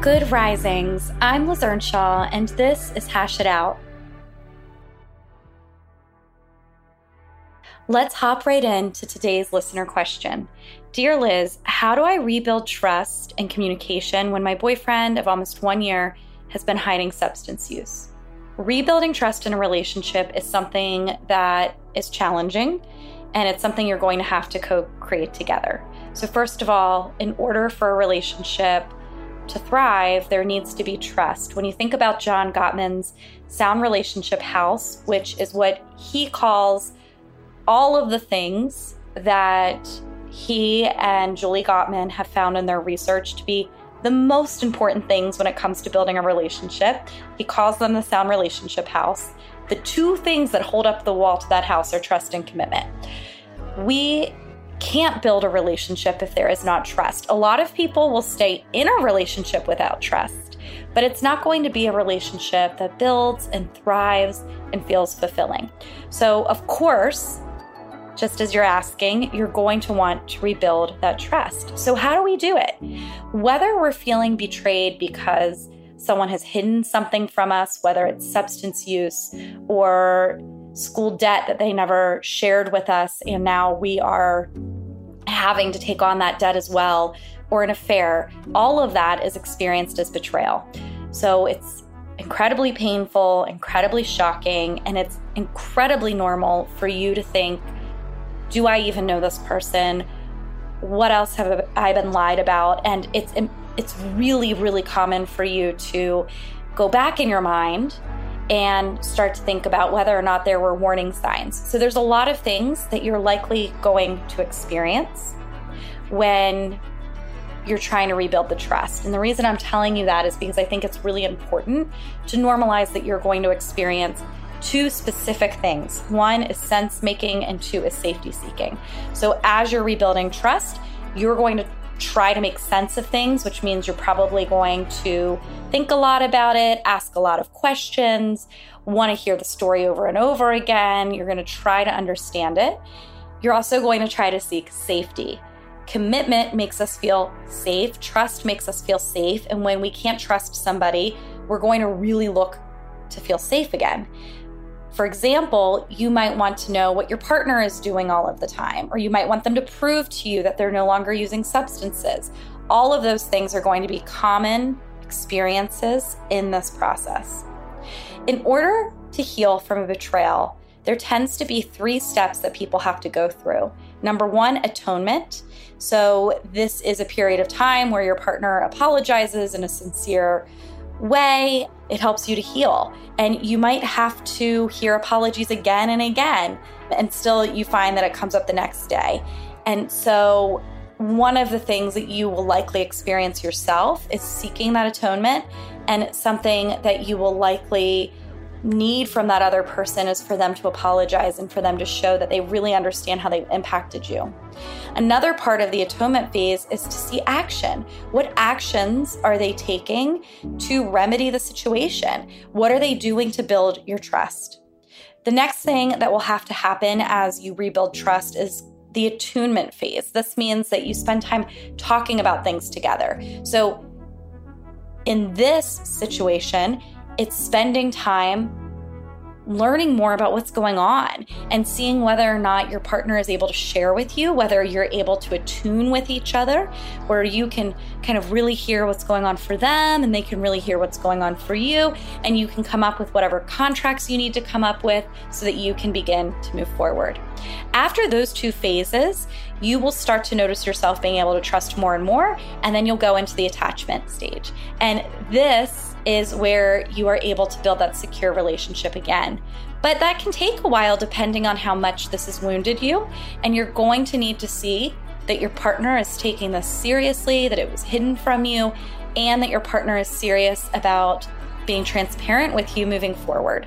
Good risings. I'm Liz Earnshaw, and this is Hash It Out. Let's hop right into today's listener question. Dear Liz, how do I rebuild trust and communication when my boyfriend of almost one year has been hiding substance use? Rebuilding trust in a relationship is something that is challenging and it's something you're going to have to co create together. So, first of all, in order for a relationship to thrive, there needs to be trust. When you think about John Gottman's Sound Relationship House, which is what he calls all of the things that he and Julie Gottman have found in their research to be the most important things when it comes to building a relationship. He calls them the Sound Relationship House. The two things that hold up the wall to that house are trust and commitment. We can't build a relationship if there is not trust. A lot of people will stay in a relationship without trust, but it's not going to be a relationship that builds and thrives and feels fulfilling. So, of course, just as you're asking, you're going to want to rebuild that trust. So, how do we do it? Whether we're feeling betrayed because someone has hidden something from us, whether it's substance use or school debt that they never shared with us, and now we are having to take on that debt as well, or an affair, all of that is experienced as betrayal. So it's incredibly painful, incredibly shocking, and it's incredibly normal for you to think, do I even know this person? What else have I been lied about? And it's it's really really common for you to go back in your mind and start to think about whether or not there were warning signs. So there's a lot of things that you're likely going to experience when you're trying to rebuild the trust. And the reason I'm telling you that is because I think it's really important to normalize that you're going to experience two specific things. One is sense making, and two is safety seeking. So, as you're rebuilding trust, you're going to try to make sense of things, which means you're probably going to think a lot about it, ask a lot of questions, want to hear the story over and over again. You're going to try to understand it. You're also going to try to seek safety. Commitment makes us feel safe, trust makes us feel safe. And when we can't trust somebody, we're going to really look to feel safe again. For example, you might want to know what your partner is doing all of the time, or you might want them to prove to you that they're no longer using substances. All of those things are going to be common experiences in this process. In order to heal from a betrayal, there tends to be three steps that people have to go through. Number one, atonement. So, this is a period of time where your partner apologizes in a sincere way, it helps you to heal. And you might have to hear apologies again and again, and still you find that it comes up the next day. And so, one of the things that you will likely experience yourself is seeking that atonement, and something that you will likely need from that other person is for them to apologize and for them to show that they really understand how they impacted you. Another part of the atonement phase is to see action. What actions are they taking to remedy the situation? What are they doing to build your trust? The next thing that will have to happen as you rebuild trust is the attunement phase. This means that you spend time talking about things together. So, in this situation, it's spending time learning more about what's going on and seeing whether or not your partner is able to share with you, whether you're able to attune with each other, where you can kind of really hear what's going on for them and they can really hear what's going on for you. And you can come up with whatever contracts you need to come up with so that you can begin to move forward. After those two phases, you will start to notice yourself being able to trust more and more, and then you'll go into the attachment stage. And this is where you are able to build that secure relationship again. But that can take a while depending on how much this has wounded you. And you're going to need to see that your partner is taking this seriously, that it was hidden from you, and that your partner is serious about being transparent with you moving forward.